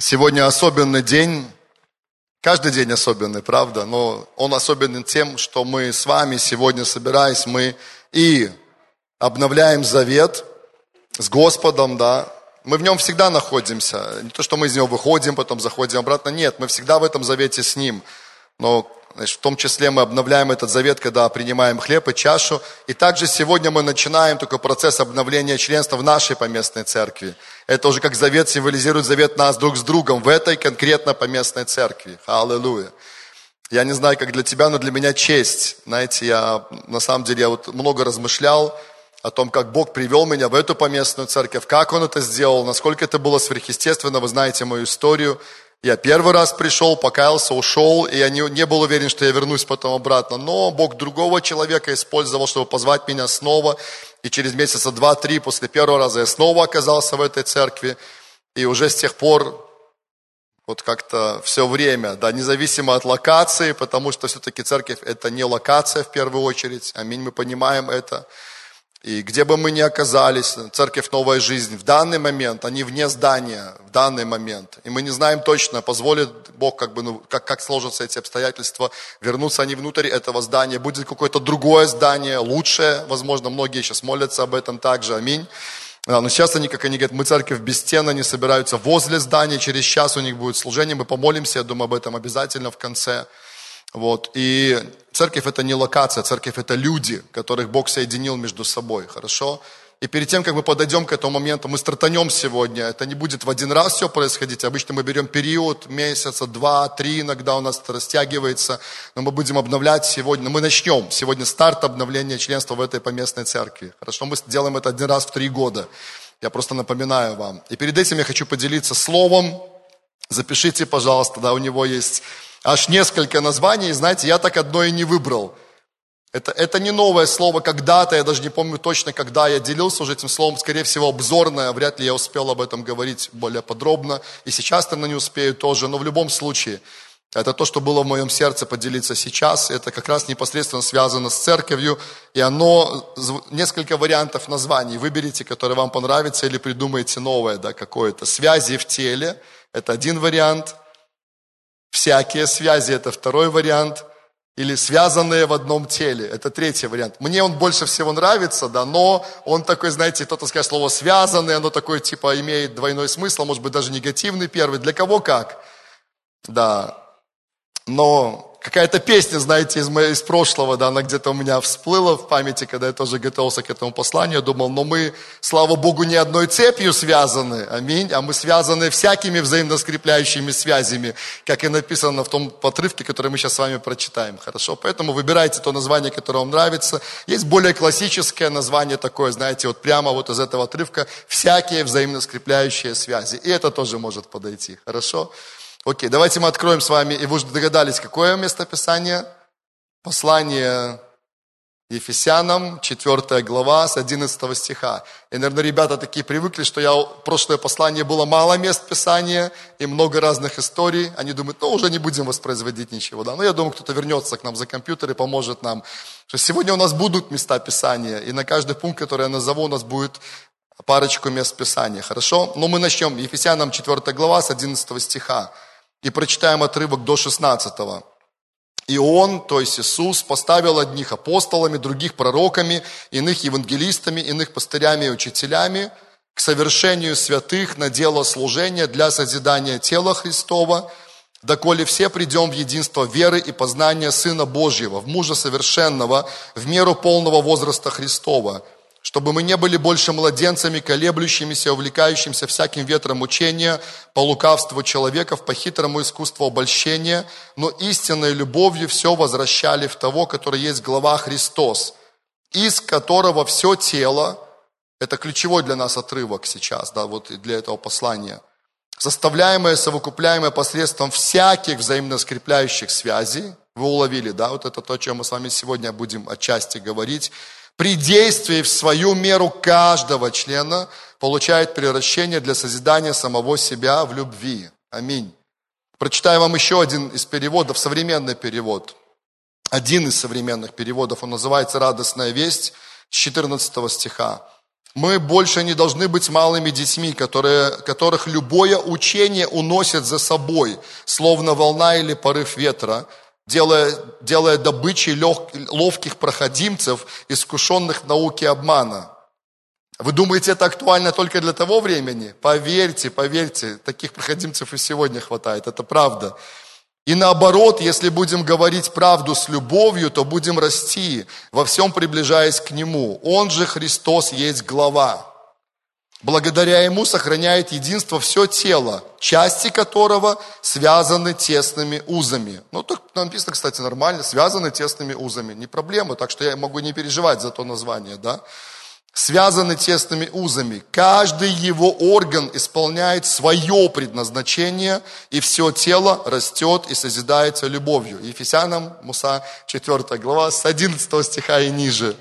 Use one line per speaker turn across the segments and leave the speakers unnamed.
Сегодня особенный день. Каждый день особенный, правда? Но он особенный тем, что мы с вами сегодня собираясь, мы и обновляем завет с Господом, да. Мы в нем всегда находимся. Не то, что мы из него выходим, потом заходим обратно. Нет, мы всегда в этом завете с Ним. Но Значит, в том числе мы обновляем этот завет, когда принимаем хлеб и чашу. И также сегодня мы начинаем такой процесс обновления членства в нашей поместной церкви. Это уже как завет символизирует завет нас друг с другом в этой конкретно поместной церкви. Аллилуйя. Я не знаю, как для тебя, но для меня честь. Знаете, я на самом деле я вот много размышлял о том, как Бог привел меня в эту поместную церковь, как Он это сделал, насколько это было сверхъестественно. Вы знаете мою историю. Я первый раз пришел, покаялся, ушел, и я не, не был уверен, что я вернусь потом обратно. Но Бог другого человека использовал, чтобы позвать меня снова. И через месяца два-три после первого раза я снова оказался в этой церкви. И уже с тех пор вот как-то все время, да, независимо от локации, потому что все-таки церковь это не локация в первую очередь. Аминь, мы понимаем это. И где бы мы ни оказались, церковь «Новая жизнь», в данный момент, они вне здания, в данный момент. И мы не знаем точно, позволит Бог, как, бы, ну, как, как сложатся эти обстоятельства, вернуться они внутрь этого здания, будет какое-то другое здание, лучшее, возможно, многие сейчас молятся об этом также, аминь. Да, но сейчас они, как они говорят, мы церковь без стен, они собираются возле здания, через час у них будет служение, мы помолимся, я думаю, об этом обязательно в конце. Вот. И церковь это не локация, церковь это люди, которых Бог соединил между собой, хорошо? И перед тем, как мы подойдем к этому моменту, мы стартанем сегодня. Это не будет в один раз все происходить. Обычно мы берем период месяца, два, три, иногда у нас это растягивается. Но мы будем обновлять сегодня. Мы начнем сегодня старт обновления членства в этой поместной церкви. Хорошо, мы сделаем это один раз в три года. Я просто напоминаю вам. И перед этим я хочу поделиться словом. Запишите, пожалуйста, да, у него есть аж несколько названий, знаете, я так одно и не выбрал. Это, это не новое слово когда-то, я даже не помню точно, когда я делился уже этим словом, скорее всего, обзорное, вряд ли я успел об этом говорить более подробно, и сейчас, наверное, не успею тоже, но в любом случае, это то, что было в моем сердце поделиться сейчас, это как раз непосредственно связано с церковью, и оно, несколько вариантов названий, выберите, которые вам понравится, или придумайте новое, да, какое-то. Связи в теле, это один вариант – Всякие связи – это второй вариант. Или связанные в одном теле. Это третий вариант. Мне он больше всего нравится, да, но он такой, знаете, кто-то скажет слово связанный, оно такое типа имеет двойной смысл, может быть даже негативный первый. Для кого как? Да. Но какая-то песня, знаете, из, моей, из прошлого, да, она где-то у меня всплыла в памяти, когда я тоже готовился к этому посланию, думал, но мы, слава Богу, не одной цепью связаны, аминь, а мы связаны всякими взаимно скрепляющими связями, как и написано в том отрывке, который мы сейчас с вами прочитаем, хорошо? Поэтому выбирайте то название, которое вам нравится. Есть более классическое название такое, знаете, вот прямо вот из этого отрывка, всякие взаимно скрепляющие связи. И это тоже может подойти, хорошо? Окей, давайте мы откроем с вами, и вы уже догадались, какое местописание? Послание Ефесянам, 4 глава, с 11 стиха. И, наверное, ребята такие привыкли, что я, прошлое послание было мало мест Писания и много разных историй. Они думают, ну, уже не будем воспроизводить ничего. Да? Но я думаю, кто-то вернется к нам за компьютер и поможет нам. Что сегодня у нас будут места Писания, и на каждый пункт, который я назову, у нас будет парочку мест Писания. Хорошо? Но мы начнем. Ефесянам 4 глава с 11 стиха. И прочитаем отрывок до 16. И Он, то есть Иисус, поставил одних апостолами, других пророками, иных евангелистами, иных пастырями и учителями к совершению святых на дело служения для созидания тела Христова, доколе все придем в единство веры и познания Сына Божьего, в мужа совершенного, в меру полного возраста Христова – чтобы мы не были больше младенцами, колеблющимися, увлекающимися всяким ветром учения, по лукавству человеков, по хитрому искусству обольщения, но истинной любовью все возвращали в того, который есть глава Христос, из которого все тело, это ключевой для нас отрывок сейчас, да, вот для этого послания, составляемое, совокупляемое посредством всяких взаимно скрепляющих связей, вы уловили, да, вот это то, о чем мы с вами сегодня будем отчасти говорить, при действии в свою меру каждого члена получает превращение для созидания самого себя в любви. Аминь. Прочитаю вам еще один из переводов, современный перевод. Один из современных переводов, он называется «Радостная весть» с 14 стиха. Мы больше не должны быть малыми детьми, которые, которых любое учение уносит за собой, словно волна или порыв ветра, делая, делая добычей лег, ловких проходимцев, искушенных в науке обмана. Вы думаете, это актуально только для того времени? Поверьте, поверьте, таких проходимцев и сегодня хватает, это правда. И наоборот, если будем говорить правду с любовью, то будем расти, во всем приближаясь к Нему. Он же Христос есть глава. Благодаря Ему сохраняет единство все тело, части которого связаны тесными узами. Ну, тут написано, кстати, нормально, связаны тесными узами. Не проблема, так что я могу не переживать за то название, да связаны тесными узами. Каждый его орган исполняет свое предназначение, и все тело растет и созидается любовью. Ефесянам, Муса, 4 глава, с 11 стиха и ниже.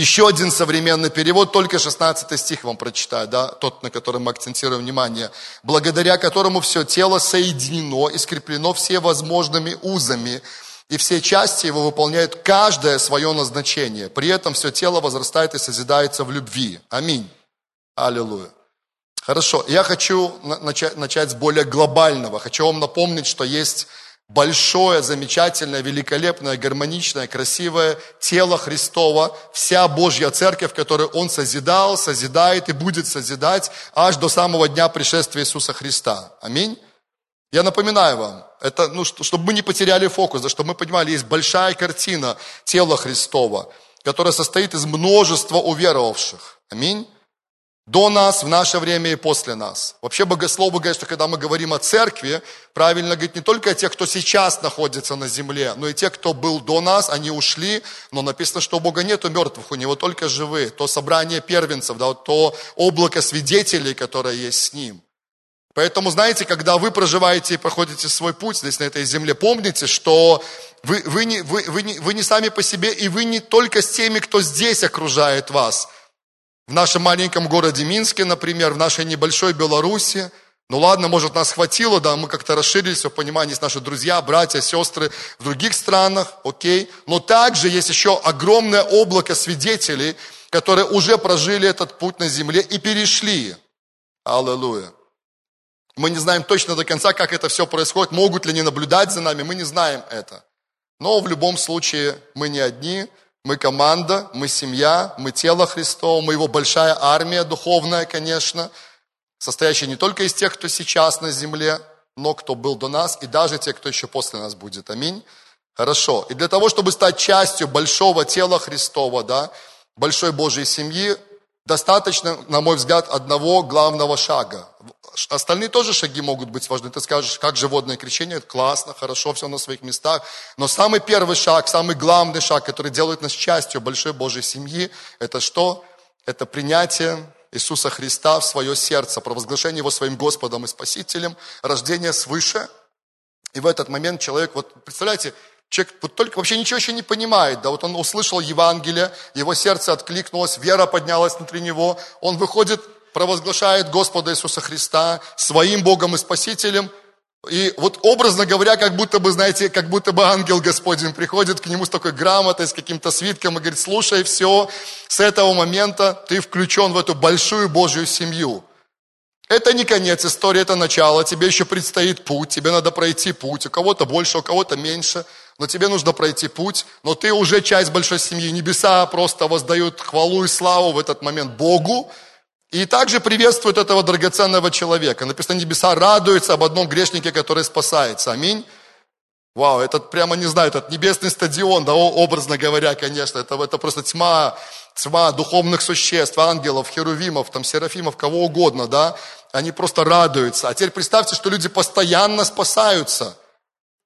Еще один современный перевод, только 16 стих вам прочитаю, да, тот, на котором мы акцентируем внимание. Благодаря которому все тело соединено и скреплено все возможными узами, и все части его выполняют каждое свое назначение. При этом все тело возрастает и созидается в любви. Аминь. Аллилуйя. Хорошо, я хочу начать, начать с более глобального. Хочу вам напомнить, что есть большое, замечательное, великолепное, гармоничное, красивое тело Христова, вся Божья церковь, которую Он созидал, созидает и будет созидать аж до самого дня пришествия Иисуса Христа. Аминь. Я напоминаю вам, это, ну, чтобы мы не потеряли фокус, да, чтобы мы понимали, есть большая картина тела Христова, которая состоит из множества уверовавших. Аминь. До нас, в наше время и после нас. Вообще богословы говорят, что когда мы говорим о церкви, правильно говорить не только о тех, кто сейчас находится на земле, но и те, кто был до нас, они ушли, но написано, что у Бога нету мертвых, у Него только живые. То собрание первенцев, да, то облако свидетелей, которое есть с Ним. Поэтому, знаете, когда вы проживаете и проходите свой путь здесь, на этой земле, помните, что вы, вы, не, вы, вы, не, вы не сами по себе, и вы не только с теми, кто здесь окружает вас. В нашем маленьком городе Минске, например, в нашей небольшой Беларуси, ну ладно, может, нас хватило, да, мы как-то расширились в понимании, есть наши друзья, братья, сестры в других странах, окей. Но также есть еще огромное облако свидетелей, которые уже прожили этот путь на земле и перешли. Аллилуйя. Мы не знаем точно до конца, как это все происходит, могут ли они наблюдать за нами, мы не знаем это. Но в любом случае мы не одни, мы команда, мы семья, мы тело Христова, мы его большая армия духовная, конечно, состоящая не только из тех, кто сейчас на земле, но кто был до нас, и даже те, кто еще после нас будет. Аминь. Хорошо. И для того, чтобы стать частью большого тела Христова, да, большой Божьей семьи, достаточно, на мой взгляд, одного главного шага. Остальные тоже шаги могут быть важны. Ты скажешь, как же водное крещение, классно, хорошо, все на своих местах. Но самый первый шаг, самый главный шаг, который делает нас частью большой Божьей семьи, это что? Это принятие Иисуса Христа в свое сердце, провозглашение Его своим Господом и Спасителем, рождение свыше. И в этот момент человек, вот представляете, Человек вот только вообще ничего еще не понимает, да, вот он услышал Евангелие, его сердце откликнулось, вера поднялась внутри него, он выходит провозглашает Господа Иисуса Христа своим Богом и Спасителем. И вот образно говоря, как будто бы, знаете, как будто бы ангел Господень приходит к нему с такой грамотой, с каким-то свитком и говорит, слушай, все, с этого момента ты включен в эту большую Божью семью. Это не конец истории, это начало. Тебе еще предстоит путь, тебе надо пройти путь. У кого-то больше, у кого-то меньше. Но тебе нужно пройти путь. Но ты уже часть большой семьи. Небеса просто воздают хвалу и славу в этот момент Богу. И также приветствует этого драгоценного человека. Написано, небеса радуются об одном грешнике, который спасается. Аминь. Вау, это прямо, не знаю, этот небесный стадион, да, образно говоря, конечно, это, это просто тьма, тьма духовных существ, ангелов, херувимов, там, серафимов, кого угодно, да, они просто радуются. А теперь представьте, что люди постоянно спасаются.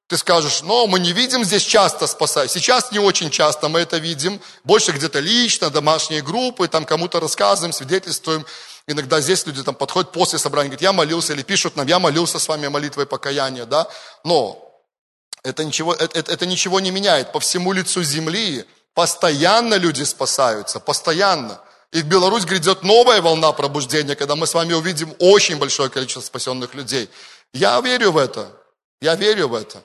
Ты скажешь, но мы не видим здесь часто спасать. Сейчас не очень часто мы это видим. Больше где-то лично, домашние группы, там кому-то рассказываем, свидетельствуем. Иногда здесь люди там подходят после собрания, говорят, я молился, или пишут нам, я молился с вами молитвой покаяния, да. Но это ничего, это, это, это ничего не меняет. По всему лицу земли постоянно люди спасаются, постоянно. И в Беларусь грядет новая волна пробуждения, когда мы с вами увидим очень большое количество спасенных людей. Я верю в это. Я верю в это.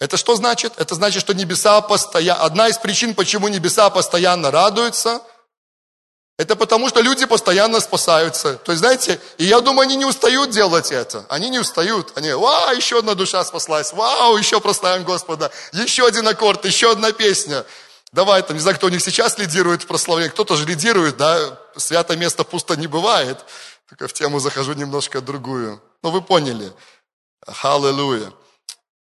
Это что значит? Это значит, что небеса постоянно... Одна из причин, почему небеса постоянно радуются, Это потому, что люди постоянно спасаются. То есть, знаете, и я думаю, они не устают делать это. Они не устают. Они, вау, еще одна душа спаслась. Вау, еще прославим Господа. Еще один аккорд, еще одна песня. Давай, там, не знаю, кто у них сейчас лидирует в прославлении. Кто-то же лидирует, да. Святое место пусто не бывает. Только в тему захожу немножко другую. Ну, вы поняли. Аллилуйя.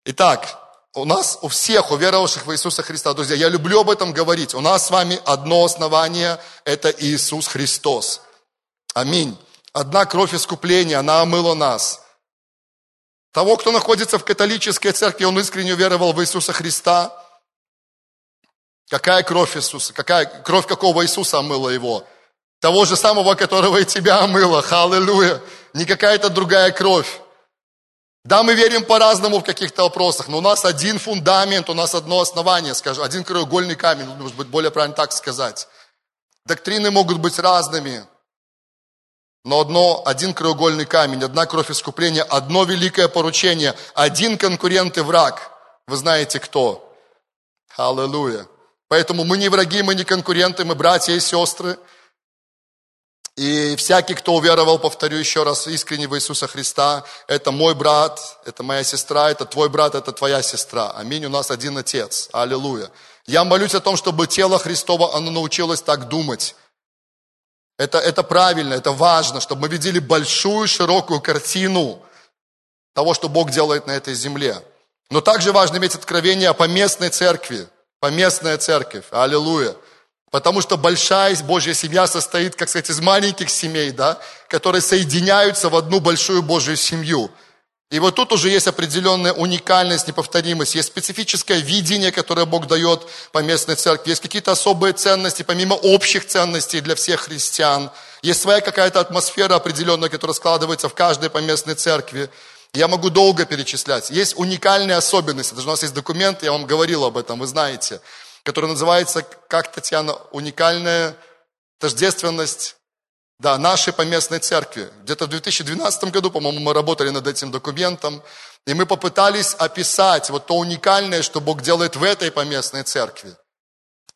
Итак, у нас, у всех, у веровавших в Иисуса Христа, друзья, я люблю об этом говорить. У нас с вами одно основание – это Иисус Христос. Аминь. Одна кровь искупления, она омыла нас. Того, кто находится в католической церкви, он искренне веровал в Иисуса Христа. Какая кровь Иисуса? Какая, кровь какого Иисуса омыла его? Того же самого, которого и тебя омыло. Аллилуйя. Не какая-то другая кровь. Да, мы верим по-разному в каких-то вопросах, но у нас один фундамент, у нас одно основание, скажем, один краеугольный камень, может быть, более правильно так сказать. Доктрины могут быть разными, но одно, один краеугольный камень, одна кровь искупления, одно великое поручение, один конкурент и враг. Вы знаете кто? Аллилуйя. Поэтому мы не враги, мы не конкуренты, мы братья и сестры – и всякий, кто уверовал, повторю еще раз, искренне в Иисуса Христа, это мой брат, это моя сестра, это твой брат, это твоя сестра. Аминь, у нас один Отец. Аллилуйя. Я молюсь о том, чтобы тело Христово, оно научилось так думать. Это, это правильно, это важно, чтобы мы видели большую, широкую картину того, что Бог делает на этой земле. Но также важно иметь откровение о поместной церкви, поместная церковь. Аллилуйя. Потому что большая Божья семья состоит, как сказать, из маленьких семей, да, которые соединяются в одну большую Божью семью. И вот тут уже есть определенная уникальность, неповторимость, есть специфическое видение, которое Бог дает по местной церкви, есть какие-то особые ценности, помимо общих ценностей для всех христиан, есть своя какая-то атмосфера определенная, которая складывается в каждой поместной церкви. Я могу долго перечислять. Есть уникальные особенности. Даже у нас есть документ, я вам говорил об этом, вы знаете который называется, как Татьяна, уникальная тождественность да, нашей поместной церкви. Где-то в 2012 году, по-моему, мы работали над этим документом, и мы попытались описать вот то уникальное, что Бог делает в этой поместной церкви.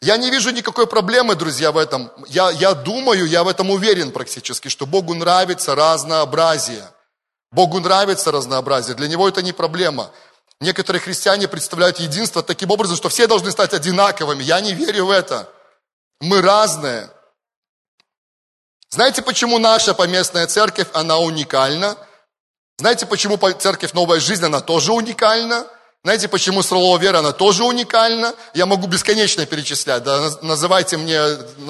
Я не вижу никакой проблемы, друзья, в этом. Я, я думаю, я в этом уверен практически, что Богу нравится разнообразие. Богу нравится разнообразие. Для Него это не проблема. Некоторые христиане представляют единство таким образом, что все должны стать одинаковыми. Я не верю в это. Мы разные. Знаете, почему наша поместная церковь, она уникальна? Знаете, почему церковь «Новая жизнь», она тоже уникальна? Знаете, почему слово вера, она тоже уникальна? Я могу бесконечно перечислять. Да? Называйте мне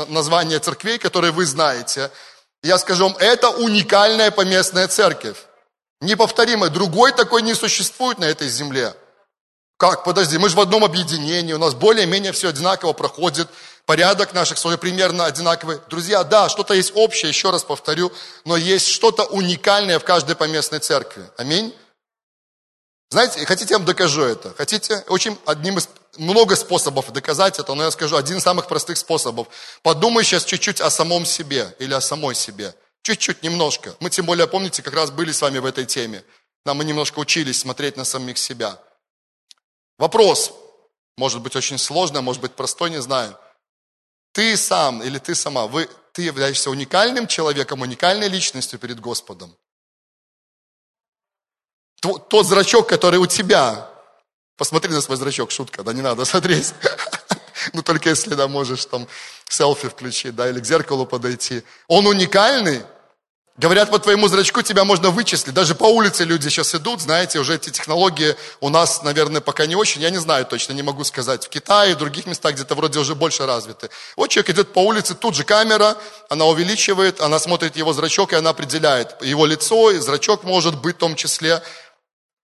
название церквей, которые вы знаете. Я скажу вам, это уникальная поместная церковь неповторимое. Другой такой не существует на этой земле. Как? Подожди, мы же в одном объединении, у нас более-менее все одинаково проходит, порядок наших слов примерно одинаковый. Друзья, да, что-то есть общее, еще раз повторю, но есть что-то уникальное в каждой поместной церкви. Аминь. Знаете, хотите, я вам докажу это? Хотите? Очень одним из много способов доказать это, но я скажу один из самых простых способов. Подумай сейчас чуть-чуть о самом себе или о самой себе. Чуть-чуть, немножко. Мы тем более, помните, как раз были с вами в этой теме. Нам мы немножко учились смотреть на самих себя. Вопрос, может быть очень сложный, может быть простой, не знаю. Ты сам или ты сама, вы, ты являешься уникальным человеком, уникальной личностью перед Господом. Тот зрачок, который у тебя, посмотри на свой зрачок, шутка, да не надо смотреть. Ну, только если, да, можешь там селфи включить, да, или к зеркалу подойти. Он уникальный, Говорят, по твоему зрачку тебя можно вычислить. Даже по улице люди сейчас идут, знаете, уже эти технологии у нас, наверное, пока не очень. Я не знаю точно, не могу сказать. В Китае и других местах где-то вроде уже больше развиты. Вот человек идет по улице, тут же камера, она увеличивает, она смотрит его зрачок, и она определяет его лицо, и зрачок может быть в том числе.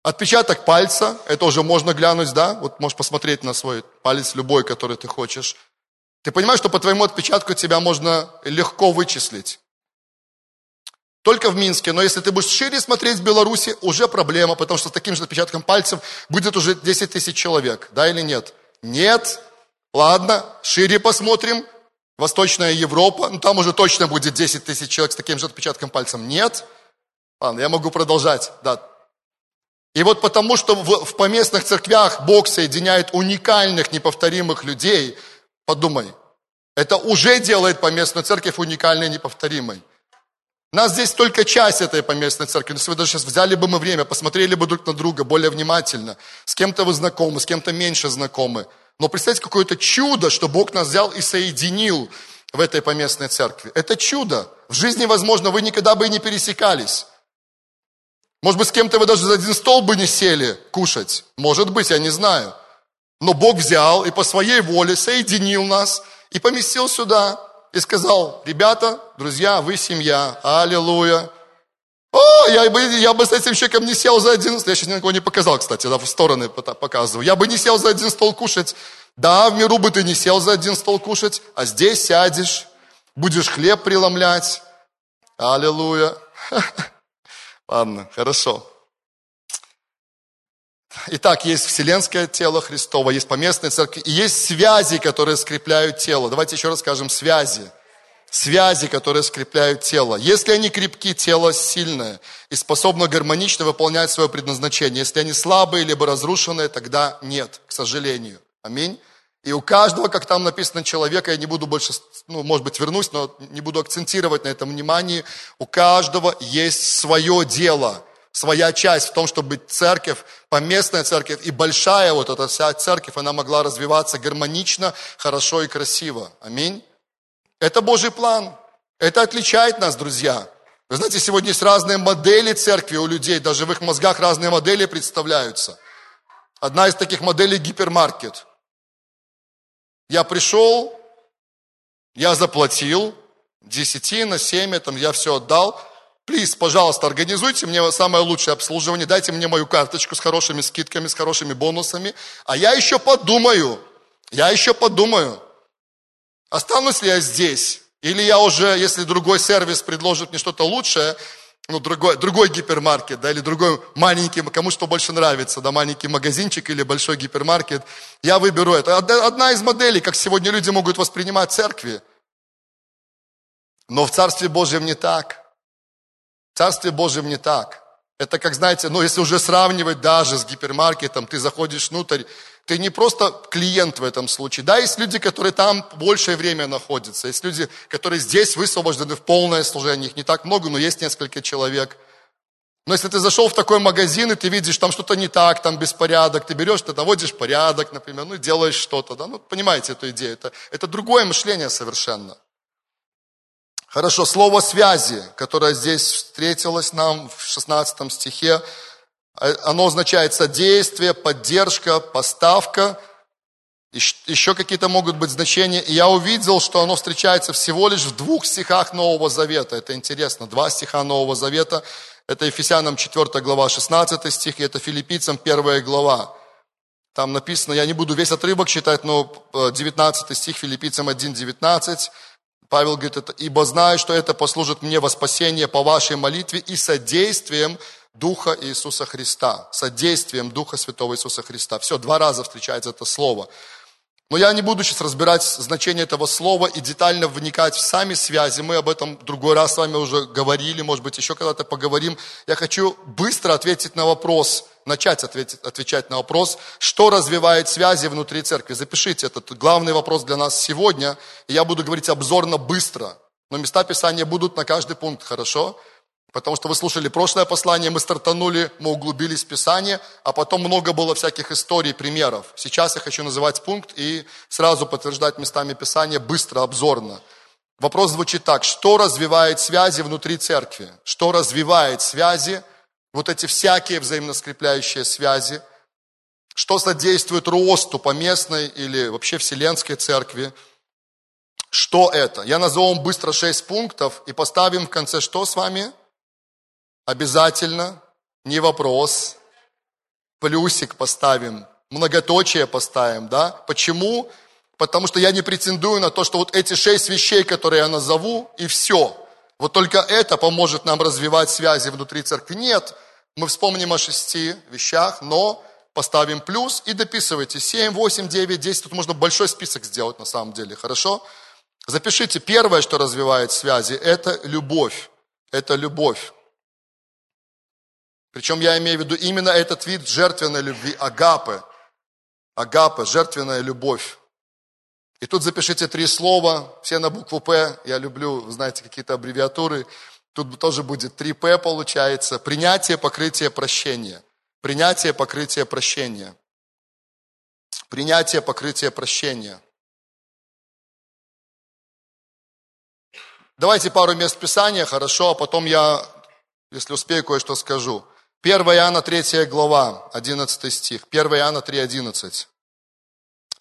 Отпечаток пальца, это уже можно глянуть, да? Вот можешь посмотреть на свой палец любой, который ты хочешь. Ты понимаешь, что по твоему отпечатку тебя можно легко вычислить. Только в Минске. Но если ты будешь шире смотреть в Беларуси, уже проблема, потому что с таким же отпечатком пальцев будет уже 10 тысяч человек. Да или нет? Нет. Ладно, шире посмотрим. Восточная Европа, ну там уже точно будет 10 тысяч человек с таким же отпечатком пальцем. Нет. Ладно, я могу продолжать. Да. И вот потому, что в, в поместных церквях Бог соединяет уникальных, неповторимых людей, подумай, Это уже делает поместную церковь уникальной неповторимой. Нас здесь только часть этой поместной церкви. Если вы даже сейчас взяли бы мы время, посмотрели бы друг на друга более внимательно. С кем-то вы знакомы, с кем-то меньше знакомы. Но представьте, какое-то чудо, что Бог нас взял и соединил в этой поместной церкви. Это чудо. В жизни, возможно, вы никогда бы и не пересекались. Может быть, с кем-то вы даже за один стол бы не сели кушать. Может быть, я не знаю. Но Бог взял и по своей воле соединил нас и поместил сюда и сказал, ребята, друзья, вы семья, аллилуйя. О, я бы, я бы с этим человеком не сел за один стол. Я сейчас никого не показал, кстати, да, в стороны показываю. Я бы не сел за один стол кушать. Да, в миру бы ты не сел за один стол кушать, а здесь сядешь, будешь хлеб преломлять. Аллилуйя. Ладно, хорошо. Итак, есть вселенское тело Христово, есть поместные церкви, и есть связи, которые скрепляют тело. Давайте еще раз скажем связи. Связи, которые скрепляют тело. Если они крепки, тело сильное и способно гармонично выполнять свое предназначение. Если они слабые, либо разрушенные, тогда нет, к сожалению. Аминь. И у каждого, как там написано, человека, я не буду больше, ну, может быть, вернусь, но не буду акцентировать на этом внимании, у каждого есть свое дело – своя часть в том, чтобы церковь, поместная церковь и большая вот эта вся церковь, она могла развиваться гармонично, хорошо и красиво. Аминь. Это Божий план. Это отличает нас, друзья. Вы знаете, сегодня есть разные модели церкви у людей, даже в их мозгах разные модели представляются. Одна из таких моделей – гипермаркет. Я пришел, я заплатил, десятина, семя, там я все отдал – Плиз, пожалуйста, организуйте мне самое лучшее обслуживание, дайте мне мою карточку с хорошими скидками, с хорошими бонусами, а я еще подумаю, я еще подумаю, останусь ли я здесь, или я уже, если другой сервис предложит мне что-то лучшее, ну, другой, другой гипермаркет, да, или другой маленький, кому что больше нравится, да, маленький магазинчик или большой гипермаркет, я выберу это. Одна из моделей, как сегодня люди могут воспринимать церкви. Но в Царстве Божьем не так. В Царстве Божьем не так. Это как, знаете, ну, если уже сравнивать даже с гипермаркетом, ты заходишь внутрь, ты не просто клиент в этом случае. Да, есть люди, которые там большее время находятся. Есть люди, которые здесь высвобождены в полное служение. Их не так много, но есть несколько человек. Но если ты зашел в такой магазин, и ты видишь, там что-то не так, там беспорядок, ты берешь, ты наводишь порядок, например, ну, делаешь что-то, да, ну, понимаете эту идею. Это, это другое мышление совершенно. Хорошо, слово связи, которое здесь встретилось нам в 16 стихе, э, оно означает содействие, поддержка, поставка. Еще какие-то могут быть значения. И я увидел, что оно встречается всего лишь в двух стихах Нового Завета. Это интересно. Два стиха Нового Завета. Это Ефесянам 4 глава 16 стих, и это Филиппийцам 1 глава. Там написано, я не буду весь отрывок читать, но 19 э, стих Филиппийцам 1, 19. Павел говорит, это, ибо знаю, что это послужит мне во спасение по вашей молитве и содействием Духа Иисуса Христа. Содействием Духа Святого Иисуса Христа. Все, два раза встречается это слово. Но я не буду сейчас разбирать значение этого слова и детально вникать в сами связи. Мы об этом другой раз с вами уже говорили, может быть, еще когда-то поговорим. Я хочу быстро ответить на вопрос, начать ответить, отвечать на вопрос, что развивает связи внутри церкви. Запишите, этот главный вопрос для нас сегодня. И я буду говорить обзорно быстро. Но места Писания будут на каждый пункт, хорошо? Потому что вы слушали прошлое послание, мы стартанули, мы углубились в Писание, а потом много было всяких историй, примеров. Сейчас я хочу называть пункт и сразу подтверждать местами Писания быстро, обзорно. Вопрос звучит так, что развивает связи внутри церкви? Что развивает связи, вот эти всякие взаимно скрепляющие связи? Что содействует росту поместной или вообще вселенской церкви? Что это? Я назову вам быстро шесть пунктов и поставим в конце что с вами? Обязательно, не вопрос. Плюсик поставим, многоточие поставим, да? Почему? Потому что я не претендую на то, что вот эти шесть вещей, которые я назову, и все. Вот только это поможет нам развивать связи внутри церкви. Нет, мы вспомним о шести вещах, но поставим плюс и дописывайте. 7, 8, 9, 10. Тут можно большой список сделать на самом деле, хорошо? Запишите, первое, что развивает связи, это любовь. Это любовь. Причем я имею в виду именно этот вид жертвенной любви, агапы. Агапы, жертвенная любовь. И тут запишите три слова, все на букву П. Я люблю, знаете, какие-то аббревиатуры. Тут тоже будет 3П получается. Принятие, покрытие, прощение. Принятие, покрытие, прощение. Принятие, покрытие, прощение. Давайте пару мест Писания, хорошо, а потом я, если успею, кое-что скажу. 1 Иоанна 3 глава, 11 стих. 1 Иоанна 3, 11.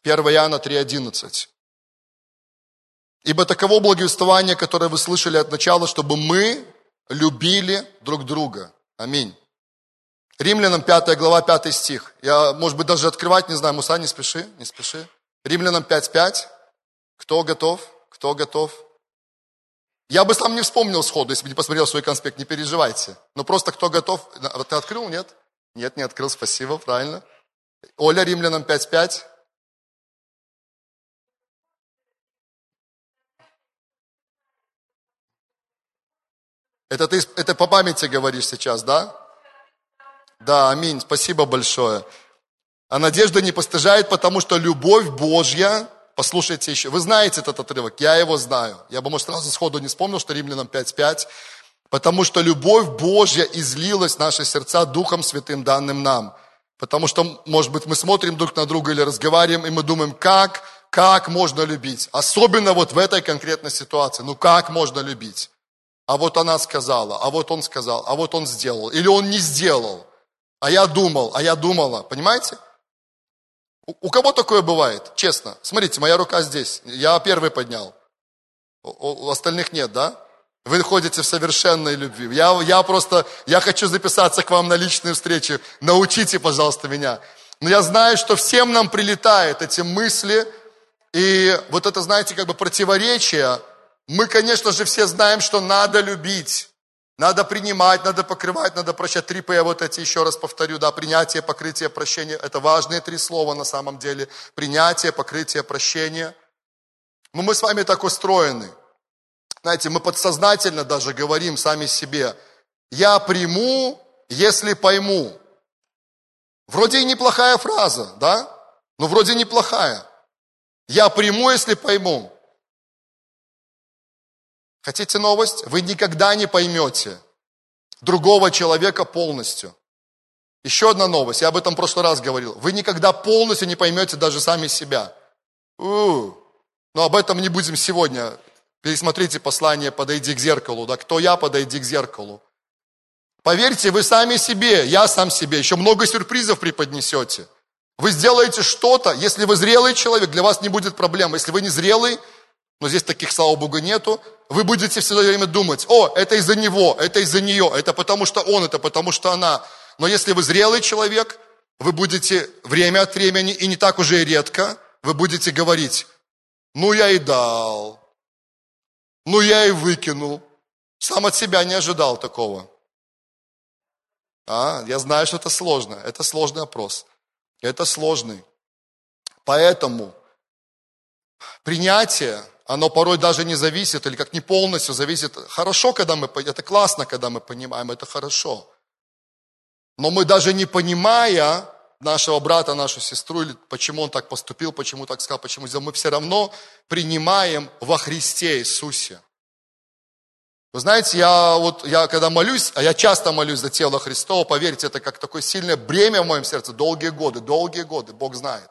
1 Иоанна 3, 11. Ибо таково благовествование, которое вы слышали от начала, чтобы мы любили друг друга. Аминь. Римлянам 5 глава, 5 стих. Я, может быть, даже открывать не знаю. Муса, не спеши, не спеши. Римлянам 5, 5. Кто готов? Кто готов? Я бы сам не вспомнил сходу, если бы не посмотрел свой конспект, не переживайте. Но просто кто готов? Ты открыл, нет? Нет, не открыл, спасибо, правильно. Оля, Римлянам 5.5. Это ты это по памяти говоришь сейчас, да? Да, аминь, спасибо большое. А надежда не постыжает, потому что любовь Божья, послушайте еще, вы знаете этот отрывок, я его знаю. Я бы, может, сразу сходу не вспомнил, что Римлянам 5.5, потому что любовь Божья излилась в наши сердца Духом Святым, данным нам. Потому что, может быть, мы смотрим друг на друга или разговариваем, и мы думаем, как, как можно любить. Особенно вот в этой конкретной ситуации. Ну как можно любить? а вот она сказала, а вот он сказал, а вот он сделал, или он не сделал, а я думал, а я думала, понимаете? У, кого такое бывает, честно? Смотрите, моя рука здесь, я первый поднял, у, остальных нет, да? Вы находите в совершенной любви. Я, я просто, я хочу записаться к вам на личную встречу. Научите, пожалуйста, меня. Но я знаю, что всем нам прилетают эти мысли, и вот это, знаете, как бы противоречие, мы, конечно же, все знаем, что надо любить. Надо принимать, надо покрывать, надо прощать. Три П, вот эти еще раз повторю, да, принятие, покрытие, прощение. Это важные три слова на самом деле. Принятие, покрытие, прощение. Но мы с вами так устроены. Знаете, мы подсознательно даже говорим сами себе, я приму, если пойму. Вроде и неплохая фраза, да? Ну, вроде неплохая. Я приму, если пойму. Хотите новость? Вы никогда не поймете другого человека полностью. Еще одна новость, я об этом в прошлый раз говорил. Вы никогда полностью не поймете даже сами себя. У-у-у. Но об этом не будем сегодня. Пересмотрите послание «Подойди к зеркалу». Да? Кто я, подойди к зеркалу. Поверьте, вы сами себе, я сам себе, еще много сюрпризов преподнесете. Вы сделаете что-то, если вы зрелый человек, для вас не будет проблем. Если вы не зрелый, но здесь таких, слава Богу, нету. Вы будете все время думать, о, это из-за него, это из-за нее, это потому что он, это потому что она. Но если вы зрелый человек, вы будете время от времени, и не так уже и редко, вы будете говорить, ну я и дал, ну я и выкинул. Сам от себя не ожидал такого. А, я знаю, что это сложно. Это сложный опрос. Это сложный. Поэтому принятие оно порой даже не зависит, или как не полностью зависит. Хорошо, когда мы, это классно, когда мы понимаем, это хорошо. Но мы даже не понимая нашего брата, нашу сестру, или почему он так поступил, почему так сказал, почему сделал, мы все равно принимаем во Христе Иисусе. Вы знаете, я вот, я когда молюсь, а я часто молюсь за тело Христова, поверьте, это как такое сильное бремя в моем сердце, долгие годы, долгие годы, Бог знает.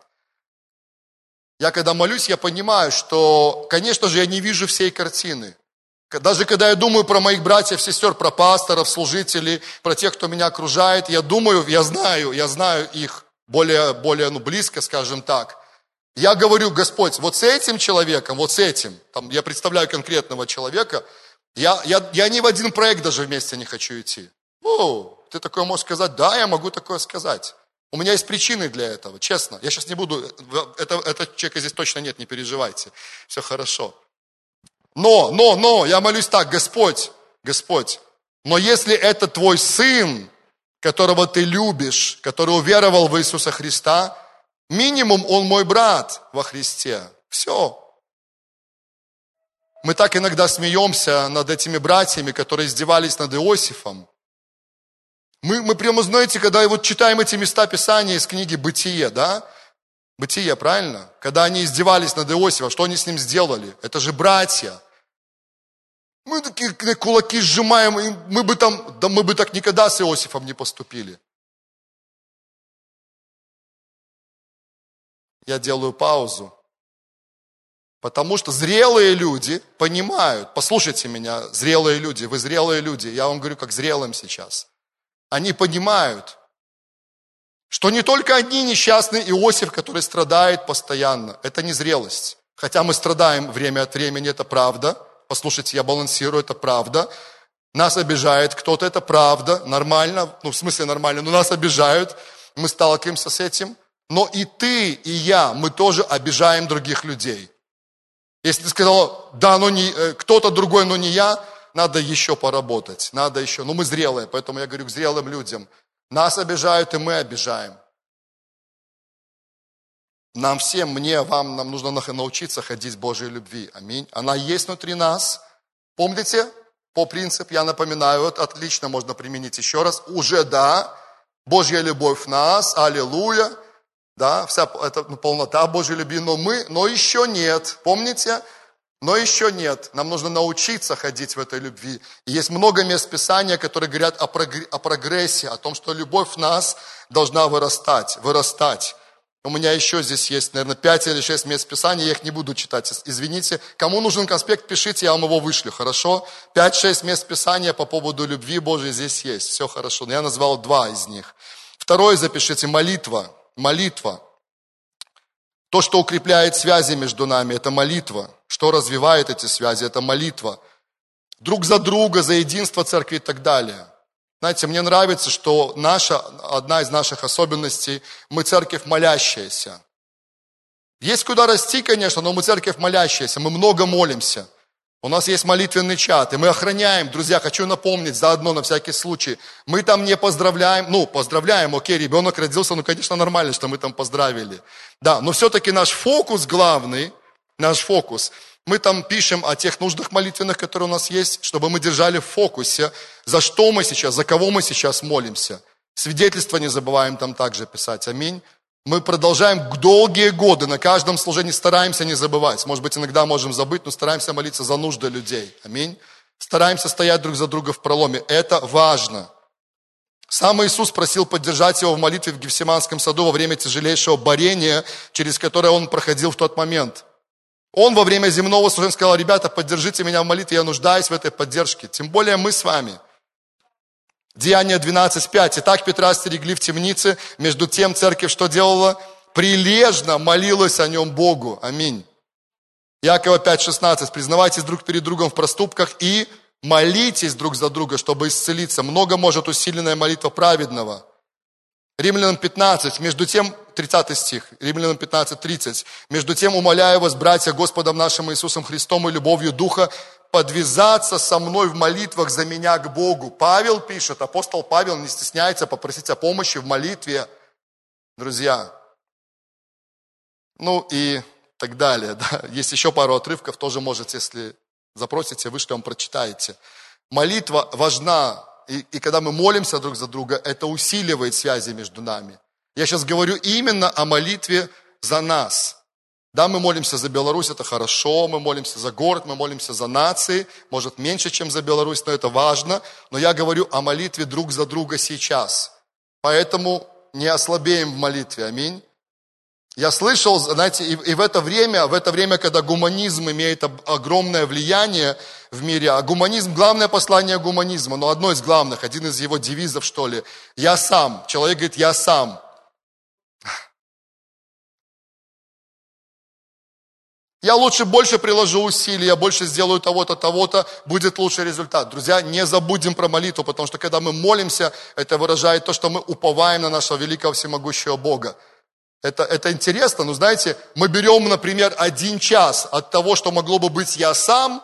Я когда молюсь, я понимаю, что, конечно же, я не вижу всей картины. Даже когда я думаю про моих братьев, сестер, про пасторов, служителей, про тех, кто меня окружает, я думаю, я знаю, я знаю их более, более ну, близко, скажем так. Я говорю, Господь, вот с этим человеком, вот с этим, там, я представляю конкретного человека, я, я, я ни в один проект даже вместе не хочу идти. О, ты такое можешь сказать? Да, я могу такое сказать. У меня есть причины для этого, честно. Я сейчас не буду, это, это человека здесь точно нет, не переживайте. Все хорошо. Но, но, но, я молюсь так, Господь, Господь, но если это твой сын, которого ты любишь, который уверовал в Иисуса Христа, минимум он мой брат во Христе. Все. Мы так иногда смеемся над этими братьями, которые издевались над Иосифом. Мы, мы прямо, знаете, когда вот читаем эти места Писания из книги «Бытие», да, Бытие, правильно? Когда они издевались над Иосифом, что они с ним сделали? Это же братья. Мы такие кулаки сжимаем, и мы бы там, да мы бы так никогда с Иосифом не поступили. Я делаю паузу. Потому что зрелые люди понимают, послушайте меня, зрелые люди, вы зрелые люди, я вам говорю как зрелым сейчас. Они понимают, что не только одни несчастный Иосиф, который страдает постоянно, это не зрелость. Хотя мы страдаем время от времени, это правда. Послушайте, я балансирую, это правда. Нас обижает кто-то, это правда, нормально, ну в смысле нормально, но нас обижают, мы сталкиваемся с этим. Но и ты, и я, мы тоже обижаем других людей. Если ты сказал, да, но не э, кто-то другой, но не я, надо еще поработать, надо еще. Ну, мы зрелые, поэтому я говорю к зрелым людям. Нас обижают, и мы обижаем. Нам всем, мне, вам, нам нужно научиться ходить в Божьей любви. Аминь. Она есть внутри нас. Помните, по принципу, я напоминаю, вот отлично можно применить еще раз. Уже да, Божья любовь в нас, аллилуйя да, вся эта полнота Божьей любви, но мы, но еще нет, помните? Но еще нет. Нам нужно научиться ходить в этой любви. И есть много мест Писания, которые говорят о, прогрессе, о том, что любовь в нас должна вырастать, вырастать. У меня еще здесь есть, наверное, пять или шесть мест Писания, я их не буду читать, извините. Кому нужен конспект, пишите, я вам его вышлю, хорошо? Пять-шесть мест Писания по поводу любви Божьей здесь есть, все хорошо. Но я назвал два из них. Второе запишите, молитва молитва. То, что укрепляет связи между нами, это молитва. Что развивает эти связи, это молитва. Друг за друга, за единство церкви и так далее. Знаете, мне нравится, что наша, одна из наших особенностей, мы церковь молящаяся. Есть куда расти, конечно, но мы церковь молящаяся, мы много молимся – у нас есть молитвенный чат, и мы охраняем, друзья, хочу напомнить заодно на всякий случай. Мы там не поздравляем, ну, поздравляем, окей, ребенок родился, ну, конечно, нормально, что мы там поздравили. Да, но все-таки наш фокус главный, наш фокус, мы там пишем о тех нуждах молитвенных, которые у нас есть, чтобы мы держали в фокусе, за что мы сейчас, за кого мы сейчас молимся. Свидетельства не забываем там также писать. Аминь. Мы продолжаем долгие годы, на каждом служении стараемся не забывать. Может быть, иногда можем забыть, но стараемся молиться за нужды людей. Аминь. Стараемся стоять друг за друга в проломе. Это важно. Сам Иисус просил поддержать его в молитве в Гефсиманском саду во время тяжелейшего борения, через которое он проходил в тот момент. Он во время земного служения сказал, ребята, поддержите меня в молитве, я нуждаюсь в этой поддержке. Тем более мы с вами – Деяние 12.5. Итак, Петра стерегли в темнице, между тем церковь что делала? Прилежно молилась о нем Богу. Аминь. Якова 5.16. Признавайтесь друг перед другом в проступках и молитесь друг за друга, чтобы исцелиться. Много может усиленная молитва праведного. Римлянам 15, между тем, 30 стих, Римлянам 15, 30. Между тем, умоляю вас, братья, Господом нашим Иисусом Христом и любовью Духа, подвязаться со мной в молитвах за меня к Богу. Павел пишет, апостол Павел не стесняется попросить о помощи в молитве, друзья. Ну и так далее. Да. Есть еще пару отрывков, тоже можете, если запросите, вышлем, вам прочитаете. Молитва важна, и, и когда мы молимся друг за друга, это усиливает связи между нами. Я сейчас говорю именно о молитве за нас – да, мы молимся за Беларусь, это хорошо, мы молимся за город, мы молимся за нации, может меньше, чем за Беларусь, но это важно. Но я говорю о молитве друг за друга сейчас. Поэтому не ослабеем в молитве, аминь. Я слышал, знаете, и, и в это время, в это время, когда гуманизм имеет огромное влияние в мире, а гуманизм, главное послание гуманизма, но одно из главных, один из его девизов, что ли, я сам. Человек говорит, я сам. Я лучше больше приложу усилий, я больше сделаю того-то, того-то, будет лучший результат. Друзья, не забудем про молитву, потому что когда мы молимся, это выражает то, что мы уповаем на нашего великого всемогущего Бога. Это, это интересно, но знаете, мы берем, например, один час от того, что могло бы быть я сам,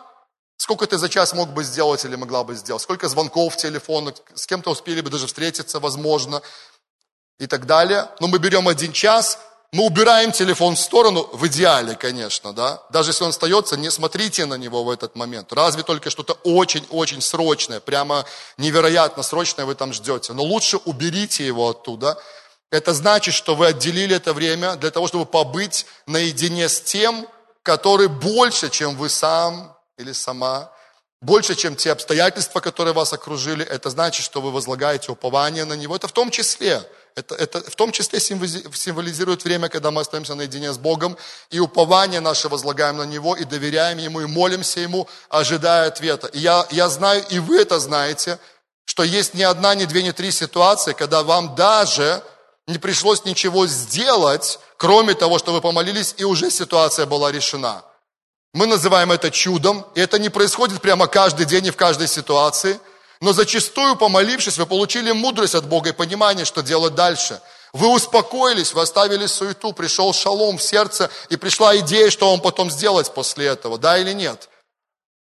сколько ты за час мог бы сделать или могла бы сделать, сколько звонков, телефонов, с кем-то успели бы даже встретиться, возможно, и так далее. Но мы берем один час, мы убираем телефон в сторону, в идеале, конечно, да. Даже если он остается, не смотрите на него в этот момент. Разве только что-то очень-очень срочное, прямо невероятно срочное вы там ждете. Но лучше уберите его оттуда. Это значит, что вы отделили это время для того, чтобы побыть наедине с тем, который больше, чем вы сам или сама, больше, чем те обстоятельства, которые вас окружили. Это значит, что вы возлагаете упование на Него. Это в том числе это, это в том числе символизирует время, когда мы остаемся наедине с Богом, и упование наше возлагаем на Него, и доверяем Ему, и молимся Ему, ожидая ответа. И я, я знаю, и вы это знаете, что есть ни одна, ни две, ни три ситуации, когда вам даже не пришлось ничего сделать, кроме того, что вы помолились, и уже ситуация была решена. Мы называем это чудом, и это не происходит прямо каждый день и в каждой ситуации – но зачастую, помолившись, вы получили мудрость от Бога и понимание, что делать дальше. Вы успокоились, вы оставили суету, пришел шалом в сердце, и пришла идея, что вам потом сделать после этого, да или нет.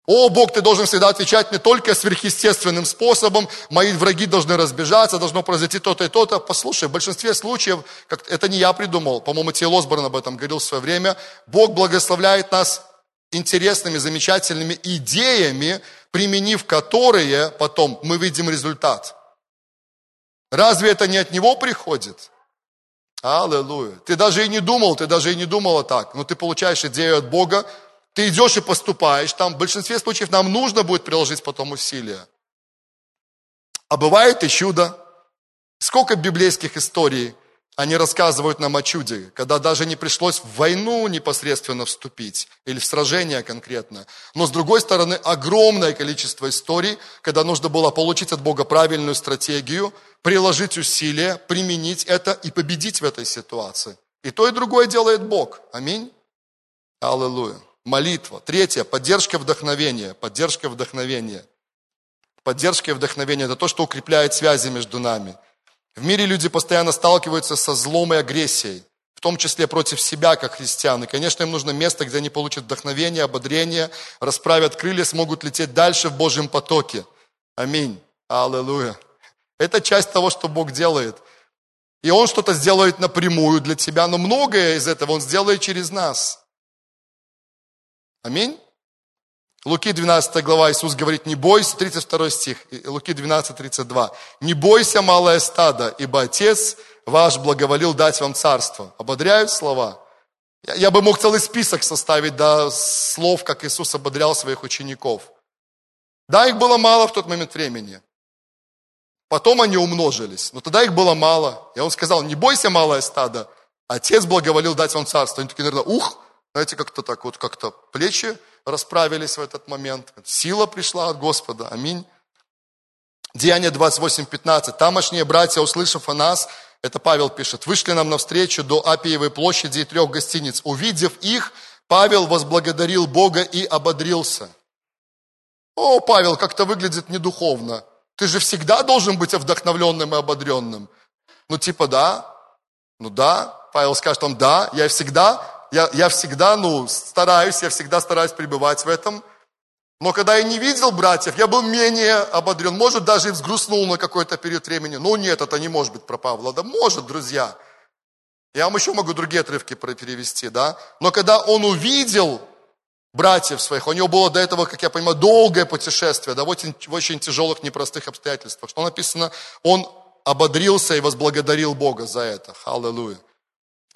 О, Бог, ты должен всегда отвечать не только сверхъестественным способом, мои враги должны разбежаться, должно произойти то-то и то-то. Послушай, в большинстве случаев, как, это не я придумал, по-моему, Тиел Осборн об этом говорил в свое время, Бог благословляет нас интересными, замечательными идеями, применив которые потом мы видим результат. Разве это не от Него приходит? Аллилуйя. Ты даже и не думал, ты даже и не думала так, но ты получаешь идею от Бога, ты идешь и поступаешь, там в большинстве случаев нам нужно будет приложить потом усилия. А бывает и чудо. Сколько библейских историй они рассказывают нам о чуде, когда даже не пришлось в войну непосредственно вступить или в сражение конкретно. Но с другой стороны, огромное количество историй, когда нужно было получить от Бога правильную стратегию, приложить усилия, применить это и победить в этой ситуации. И то, и другое делает Бог. Аминь. Аллилуйя. Молитва. Третье. Поддержка вдохновения. Поддержка вдохновения. Поддержка и вдохновение – это то, что укрепляет связи между нами – в мире люди постоянно сталкиваются со злом и агрессией, в том числе против себя, как христиан. И, конечно, им нужно место, где они получат вдохновение, ободрение, расправят крылья, смогут лететь дальше в Божьем потоке. Аминь. Аллилуйя. Это часть того, что Бог делает. И Он что-то сделает напрямую для тебя, но многое из этого Он сделает через нас. Аминь. Луки 12 глава, Иисус говорит, не бойся, 32 стих, Луки 12, 32. Не бойся, малое стадо, ибо Отец ваш благоволил дать вам царство. Ободряют слова? Я, я бы мог целый список составить до слов, как Иисус ободрял своих учеников. Да, их было мало в тот момент времени. Потом они умножились, но тогда их было мало. И он сказал, не бойся, малое стадо, Отец благоволил дать вам царство. Они такие, наверное, ух, знаете, как-то так вот, как-то плечи расправились в этот момент. Сила пришла от Господа. Аминь. Деяние 28.15. Тамошние братья, услышав о нас, это Павел пишет, вышли нам навстречу до Апиевой площади и трех гостиниц. Увидев их, Павел возблагодарил Бога и ободрился. О, Павел, как-то выглядит недуховно. Ты же всегда должен быть вдохновленным и ободренным. Ну, типа, да. Ну, да. Павел скажет вам, да, я всегда я, я всегда, ну, стараюсь, я всегда стараюсь пребывать в этом. Но когда я не видел братьев, я был менее ободрен. Может, даже и взгрустнул на какой-то период времени. Ну, нет, это не может быть про Павла. Да может, друзья. Я вам еще могу другие отрывки перевести, да. Но когда он увидел братьев своих, у него было до этого, как я понимаю, долгое путешествие, да, в очень, в очень тяжелых, непростых обстоятельствах. Что написано? Он ободрился и возблагодарил Бога за это. Аллилуйя.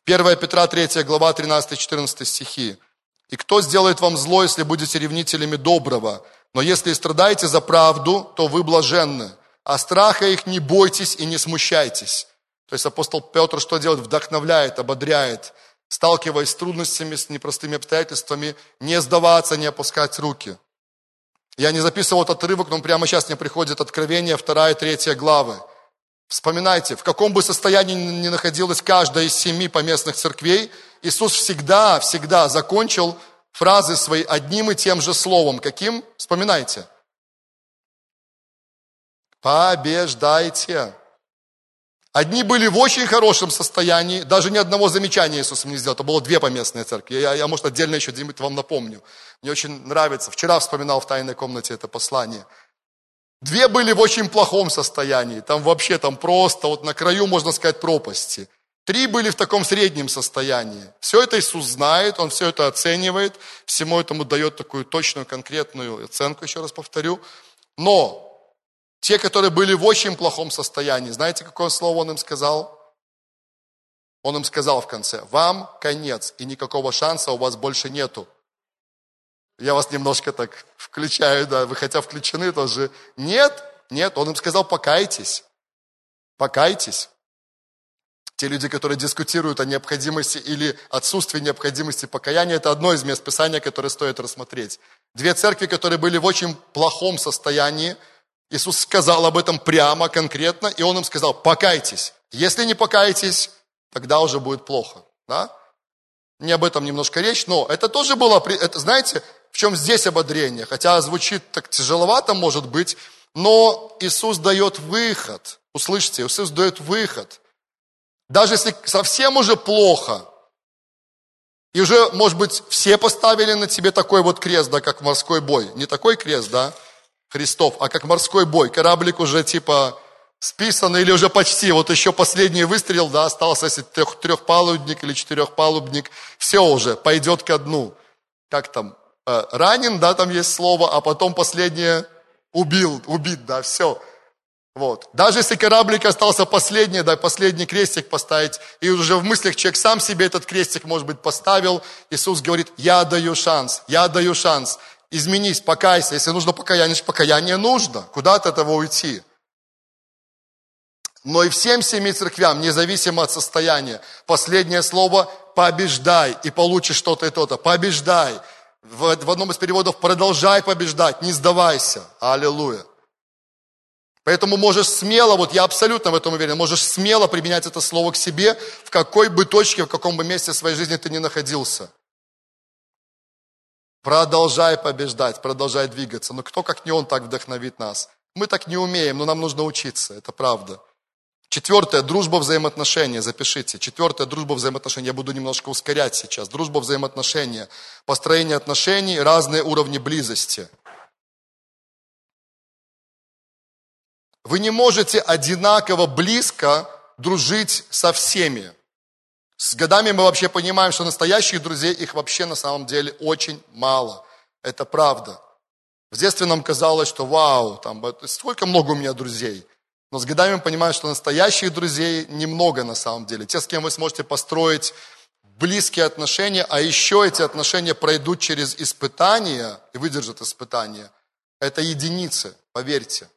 1 Петра 3 глава 13-14 стихи. «И кто сделает вам зло, если будете ревнителями доброго? Но если страдаете за правду, то вы блаженны. А страха их не бойтесь и не смущайтесь». То есть апостол Петр что делает? Вдохновляет, ободряет, сталкиваясь с трудностями, с непростыми обстоятельствами, не сдаваться, не опускать руки. Я не записывал этот отрывок, но прямо сейчас мне приходит откровение, вторая и третья главы. Вспоминайте, в каком бы состоянии ни находилась каждая из семи поместных церквей, Иисус всегда, всегда закончил фразы свои одним и тем же словом. Каким? Вспоминайте. Побеждайте. Одни были в очень хорошем состоянии, даже ни одного замечания Иисус не сделал. Это было две поместные церкви. Я, я может, отдельно еще где-нибудь вам напомню. Мне очень нравится. Вчера вспоминал в тайной комнате это послание – Две были в очень плохом состоянии, там вообще там просто вот на краю, можно сказать, пропасти. Три были в таком среднем состоянии. Все это Иисус знает, Он все это оценивает, всему этому дает такую точную, конкретную оценку, еще раз повторю. Но те, которые были в очень плохом состоянии, знаете, какое слово Он им сказал? Он им сказал в конце, вам конец, и никакого шанса у вас больше нету. Я вас немножко так включаю, да, вы хотя включены тоже. Нет, нет, он им сказал, покайтесь, покайтесь. Те люди, которые дискутируют о необходимости или отсутствии необходимости покаяния, это одно из мест Писания, которое стоит рассмотреть. Две церкви, которые были в очень плохом состоянии, Иисус сказал об этом прямо, конкретно, и Он им сказал, покайтесь. Если не покаетесь, тогда уже будет плохо. Да? Не об этом немножко речь, но это тоже было, это, знаете, в чем здесь ободрение? Хотя звучит так тяжеловато, может быть, но Иисус дает выход. Услышьте, Иисус дает выход. Даже если совсем уже плохо, и уже, может быть, все поставили на тебе такой вот крест, да, как морской бой. Не такой крест, да, Христов, а как морской бой. Кораблик уже типа списан или уже почти. Вот еще последний выстрел, да, остался, если трех, трехпалубник или четырехпалубник. Все уже, пойдет ко дну. Как там, ранен, да, там есть слово, а потом последнее убил, убит, да, все. Вот. Даже если кораблик остался последний, дай последний крестик поставить, и уже в мыслях человек сам себе этот крестик, может быть, поставил, Иисус говорит, я даю шанс, я даю шанс, изменись, покайся, если нужно покаяние, покаяние нужно, куда от этого уйти? Но и всем семи церквям, независимо от состояния, последнее слово «побеждай» и получишь что-то и то-то. Побеждай. В, в одном из переводов «продолжай побеждать, не сдавайся». Аллилуйя. Поэтому можешь смело, вот я абсолютно в этом уверен, можешь смело применять это слово к себе, в какой бы точке, в каком бы месте своей жизни ты ни находился. Продолжай побеждать, продолжай двигаться. Но кто, как не он, так вдохновит нас? Мы так не умеем, но нам нужно учиться, это правда. Четвертое, дружба взаимоотношения, запишите. Четвертое, дружба взаимоотношения. Я буду немножко ускорять сейчас. Дружба взаимоотношения, построение отношений, разные уровни близости – Вы не можете одинаково близко дружить со всеми. С годами мы вообще понимаем, что настоящих друзей, их вообще на самом деле очень мало. Это правда. В детстве нам казалось, что вау, там, сколько много у меня друзей. Но с годами мы понимаем, что настоящих друзей немного на самом деле. Те, с кем вы сможете построить близкие отношения, а еще эти отношения пройдут через испытания и выдержат испытания. Это единицы, поверьте.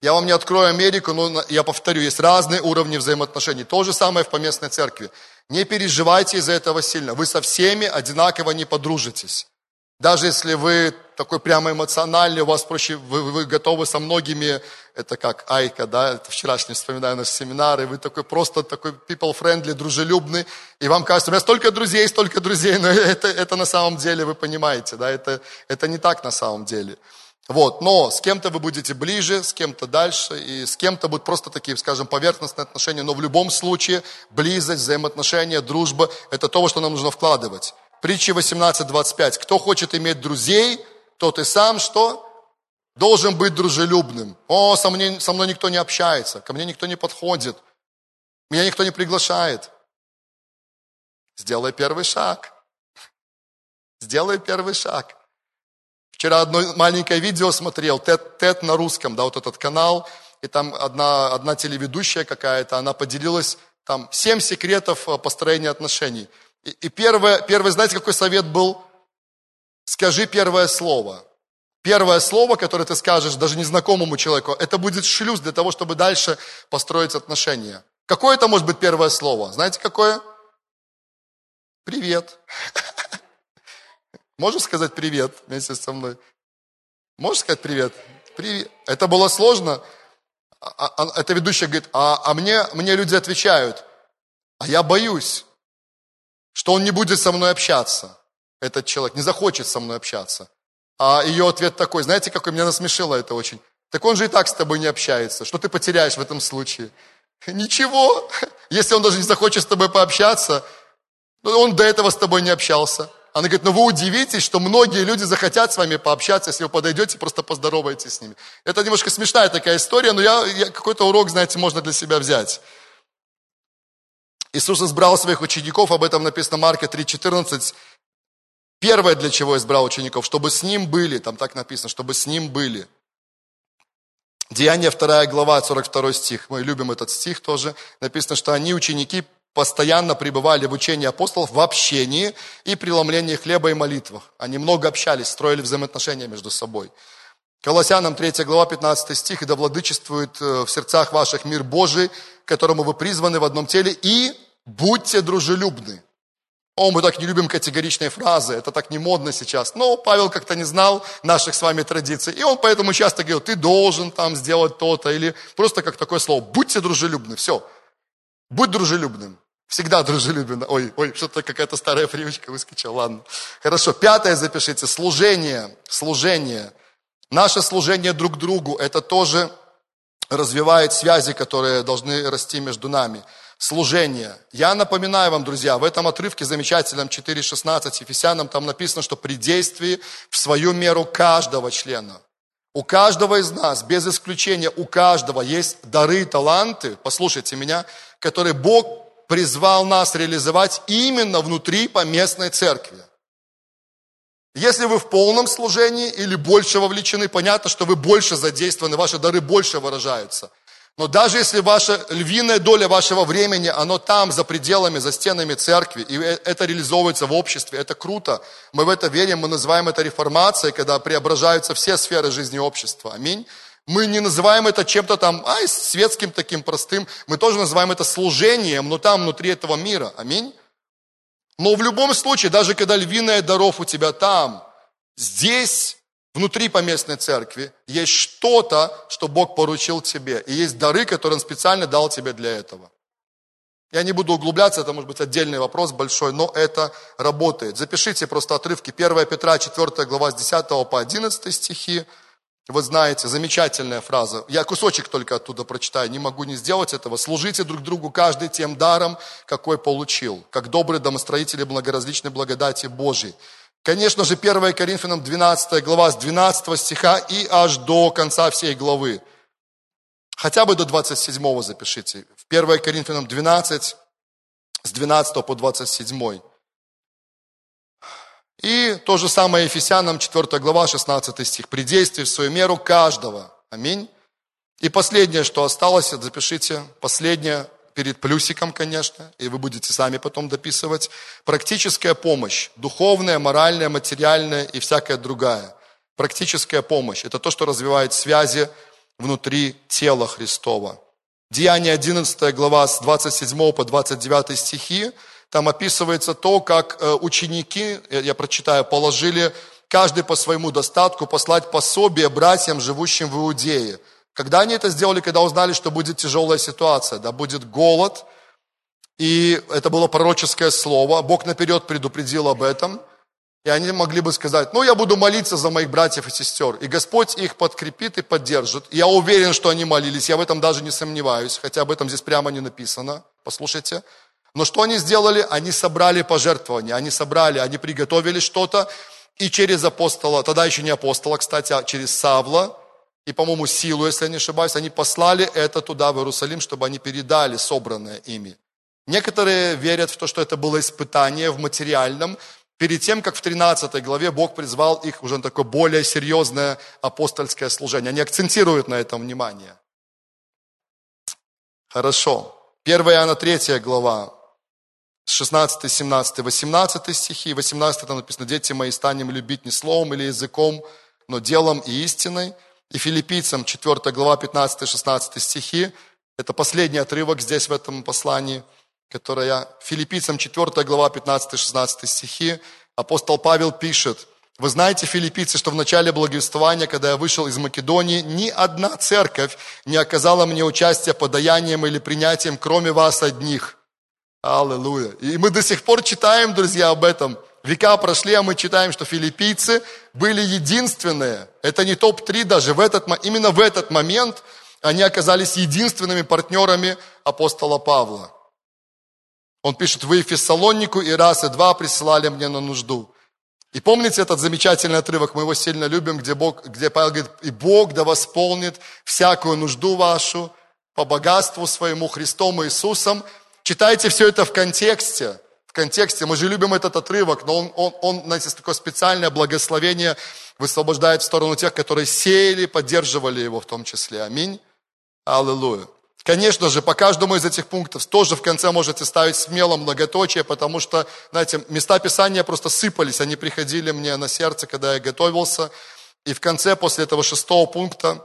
Я вам не открою Америку, но я повторю, есть разные уровни взаимоотношений. То же самое в поместной церкви. Не переживайте из-за этого сильно. Вы со всеми одинаково не подружитесь. Даже если вы такой прямо эмоциональный, у вас проще, вы, вы готовы со многими, это как Айка, да, это вчерашний, вспоминаю наш семинар, и вы такой просто такой people-friendly, дружелюбный, и вам кажется, у меня столько друзей, столько друзей, но это, это на самом деле, вы понимаете, да, это, это не так на самом деле. Вот, но с кем-то вы будете ближе, с кем-то дальше, и с кем-то будут просто такие, скажем, поверхностные отношения, но в любом случае близость, взаимоотношения, дружба – это то, что нам нужно вкладывать. Притча 18.25. Кто хочет иметь друзей, тот и сам что? Должен быть дружелюбным. О, со мной, со мной никто не общается, ко мне никто не подходит, меня никто не приглашает. Сделай первый шаг. Сделай первый шаг. Вчера одно маленькое видео смотрел, TED, TED на русском, да, вот этот канал, и там одна, одна телеведущая какая-то, она поделилась там семь секретов э, построения отношений. И, и первое, первое, знаете, какой совет был? Скажи первое слово. Первое слово, которое ты скажешь даже незнакомому человеку, это будет шлюз для того, чтобы дальше построить отношения. Какое это может быть первое слово? Знаете, какое? Привет. Можешь сказать привет вместе со мной? Можешь сказать привет? Привет. Это было сложно. А, а, а эта ведущая говорит, а, а мне, мне люди отвечают, а я боюсь, что он не будет со мной общаться. Этот человек не захочет со мной общаться. А ее ответ такой, знаете, какой меня насмешило это очень. Так он же и так с тобой не общается. Что ты потеряешь в этом случае? Ничего. Если он даже не захочет с тобой пообщаться, он до этого с тобой не общался. Она говорит, ну вы удивитесь, что многие люди захотят с вами пообщаться, если вы подойдете, просто поздороваетесь с ними. Это немножко смешная такая история, но я, я какой-то урок, знаете, можно для себя взять. Иисус избрал своих учеников, об этом написано Марка 3,14. Первое, для чего избрал учеников, чтобы с ним были, там так написано, чтобы с ним были. Деяние 2 глава, 42 стих. Мы любим этот стих тоже. Написано, что они, ученики, постоянно пребывали в учении апостолов, в общении и преломлении хлеба и молитвах. Они много общались, строили взаимоотношения между собой. Колоссянам 3 глава 15 стих, «И да владычествует э, в сердцах ваших мир Божий, которому вы призваны в одном теле, и будьте дружелюбны». О, мы так не любим категоричные фразы, это так не модно сейчас. Но Павел как-то не знал наших с вами традиций. И он поэтому часто говорил, ты должен там сделать то-то, или просто как такое слово, будьте дружелюбны, все. Будь дружелюбным. Всегда дружелюбен. Ой, ой, что-то какая-то старая привычка выскочила. Ладно. Хорошо. Пятое запишите. Служение. Служение. Наше служение друг другу, это тоже развивает связи, которые должны расти между нами. Служение. Я напоминаю вам, друзья, в этом отрывке замечательном 4.16 Ефесянам там написано, что при действии в свою меру каждого члена, у каждого из нас, без исключения, у каждого есть дары таланты, послушайте меня, которые Бог призвал нас реализовать именно внутри поместной церкви. Если вы в полном служении или больше вовлечены, понятно, что вы больше задействованы, ваши дары больше выражаются. Но даже если ваша львиная доля вашего времени, оно там, за пределами, за стенами церкви, и э, это реализовывается в обществе, это круто. Мы в это верим, мы называем это реформацией, когда преображаются все сферы жизни общества. Аминь. Мы не называем это чем-то там, ай, светским таким простым. Мы тоже называем это служением, но там, внутри этого мира. Аминь. Но в любом случае, даже когда львиная даров у тебя там, здесь, внутри поместной церкви, есть что-то, что Бог поручил тебе. И есть дары, которые Он специально дал тебе для этого. Я не буду углубляться, это может быть отдельный вопрос большой, но это работает. Запишите просто отрывки 1 Петра 4 глава с 10 по 11 стихи. Вы знаете, замечательная фраза. Я кусочек только оттуда прочитаю, не могу не сделать этого. Служите друг другу каждый тем даром, какой получил, как добрые домостроители благоразличной благодати Божьей. Конечно же, 1 Коринфянам 12 глава с 12 стиха и аж до конца всей главы. Хотя бы до 27 запишите. В 1 Коринфянам 12 с 12 по 27. И то же самое Ефесянам, 4 глава, 16 стих. «При действии в свою меру каждого». Аминь. И последнее, что осталось, запишите, последнее, перед плюсиком, конечно, и вы будете сами потом дописывать. Практическая помощь, духовная, моральная, материальная и всякая другая. Практическая помощь – это то, что развивает связи внутри тела Христова. Деяние 11 глава с 27 по 29 стихи – там описывается то, как э, ученики, я прочитаю, положили каждый по своему достатку послать пособие братьям, живущим в Иудее. Когда они это сделали, когда узнали, что будет тяжелая ситуация, да, будет голод, и это было пророческое слово, Бог наперед предупредил об этом, и они могли бы сказать, ну, я буду молиться за моих братьев и сестер, и Господь их подкрепит и поддержит. Я уверен, что они молились, я в этом даже не сомневаюсь, хотя об этом здесь прямо не написано, послушайте. Но что они сделали? Они собрали пожертвования, они собрали, они приготовили что-то, и через апостола, тогда еще не апостола, кстати, а через Савла, и, по-моему, силу, если я не ошибаюсь, они послали это туда, в Иерусалим, чтобы они передали собранное ими. Некоторые верят в то, что это было испытание в материальном, перед тем, как в 13 главе Бог призвал их уже на такое более серьезное апостольское служение. Они акцентируют на этом внимание. Хорошо. 1 Иоанна 3 глава, 16, 17, 18 стихи. 18 там написано, дети мои, станем любить не словом или языком, но делом и истиной. И филиппийцам 4 глава 15, 16 стихи. Это последний отрывок здесь в этом послании, которое филиппийцам 4 глава 15, 16 стихи. Апостол Павел пишет, вы знаете, филиппийцы, что в начале благовествования, когда я вышел из Македонии, ни одна церковь не оказала мне участия подаянием или принятием, кроме вас одних. Аллилуйя. И мы до сих пор читаем, друзья, об этом. Века прошли, а мы читаем, что филиппийцы были единственные. Это не топ-3 даже. В этот, именно в этот момент они оказались единственными партнерами апостола Павла. Он пишет, вы Фессалонику и раз и два присылали мне на нужду. И помните этот замечательный отрывок, мы его сильно любим, где, Бог, где Павел говорит, и Бог да восполнит всякую нужду вашу по богатству своему Христом Иисусом, Читайте все это в контексте. В контексте, мы же любим этот отрывок, но он, он, он знаете, такое специальное благословение высвобождает в сторону тех, которые сеяли, поддерживали его в том числе. Аминь. Аллилуйя. Конечно же, по каждому из этих пунктов тоже в конце можете ставить смело многоточие, потому что, знаете, места Писания просто сыпались, они приходили мне на сердце, когда я готовился. И в конце, после этого шестого пункта,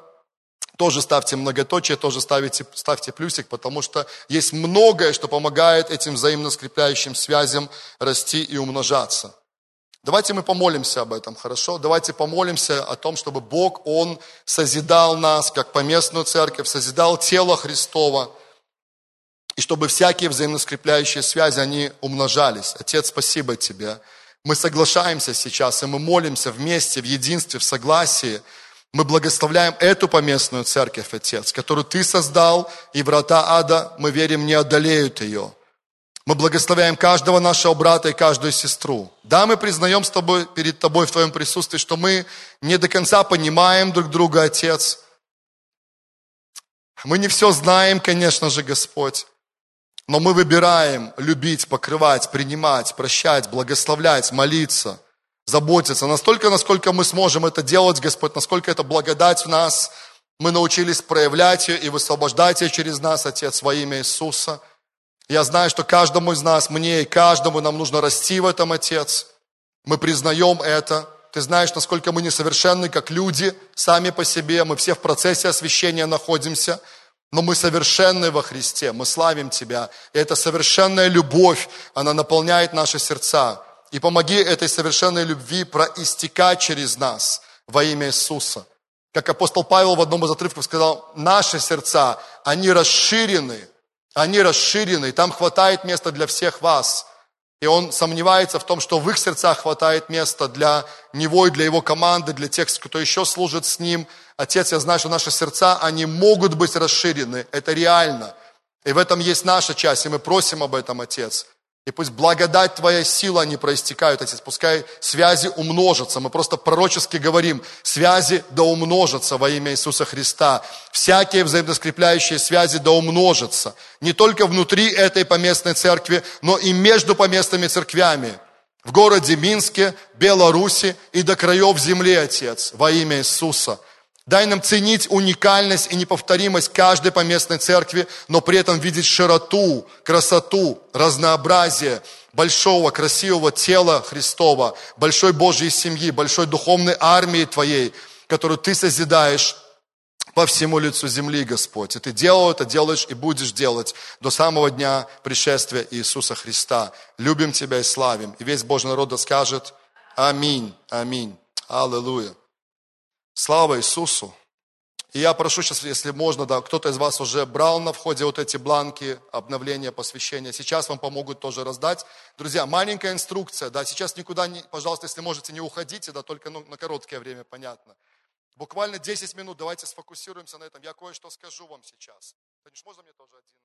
тоже ставьте многоточие, тоже ставите, ставьте плюсик, потому что есть многое, что помогает этим взаимно скрепляющим связям расти и умножаться. Давайте мы помолимся об этом, хорошо? Давайте помолимся о том, чтобы Бог, Он созидал нас, как поместную церковь, созидал тело Христова, и чтобы всякие взаимоскрепляющие связи, они умножались. Отец, спасибо Тебе. Мы соглашаемся сейчас, и мы молимся вместе, в единстве, в согласии – мы благословляем эту поместную церковь, Отец, которую Ты создал, и врата ада, мы верим, не одолеют ее. Мы благословляем каждого нашего брата и каждую сестру. Да, мы признаем с тобой, перед Тобой в Твоем присутствии, что мы не до конца понимаем друг друга, Отец. Мы не все знаем, конечно же, Господь. Но мы выбираем любить, покрывать, принимать, прощать, благословлять, молиться – заботиться настолько, насколько мы сможем это делать, Господь, насколько это благодать в нас. Мы научились проявлять ее и высвобождать ее через нас, Отец, во имя Иисуса. Я знаю, что каждому из нас, мне и каждому нам нужно расти в этом, Отец. Мы признаем это. Ты знаешь, насколько мы несовершенны, как люди, сами по себе. Мы все в процессе освящения находимся. Но мы совершенны во Христе, мы славим Тебя. И эта совершенная любовь, она наполняет наши сердца. И помоги этой совершенной любви проистекать через нас во имя Иисуса. Как апостол Павел в одном из отрывков сказал, наши сердца, они расширены, они расширены, там хватает места для всех вас. И он сомневается в том, что в их сердцах хватает места для него и для его команды, для тех, кто еще служит с ним. Отец, я знаю, что наши сердца, они могут быть расширены, это реально. И в этом есть наша часть, и мы просим об этом, Отец. И пусть благодать Твоя сила, они проистекают, Отец. Пускай связи умножатся. Мы просто пророчески говорим, связи да умножатся во имя Иисуса Христа. Всякие взаимоскрепляющие связи да умножатся. Не только внутри этой поместной церкви, но и между поместными церквями. В городе Минске, Беларуси и до краев земли, Отец, во имя Иисуса. Дай нам ценить уникальность и неповторимость каждой поместной церкви, но при этом видеть широту, красоту, разнообразие большого, красивого тела Христова, большой Божьей семьи, большой духовной армии Твоей, которую Ты созидаешь по всему лицу земли, Господь. И Ты делал это, делаешь и будешь делать до самого дня пришествия Иисуса Христа. Любим Тебя и славим. И весь Божий народ скажет Аминь, Аминь. Аллилуйя. Слава Иисусу! И я прошу сейчас, если можно, да, кто-то из вас уже брал на входе вот эти бланки обновления, посвящения. Сейчас вам помогут тоже раздать. Друзья, маленькая инструкция, да, сейчас никуда не, пожалуйста, если можете, не уходите, да, только ну, на короткое время, понятно. Буквально 10 минут, давайте сфокусируемся на этом. Я кое-что скажу вам сейчас. Танюш, можно мне тоже один?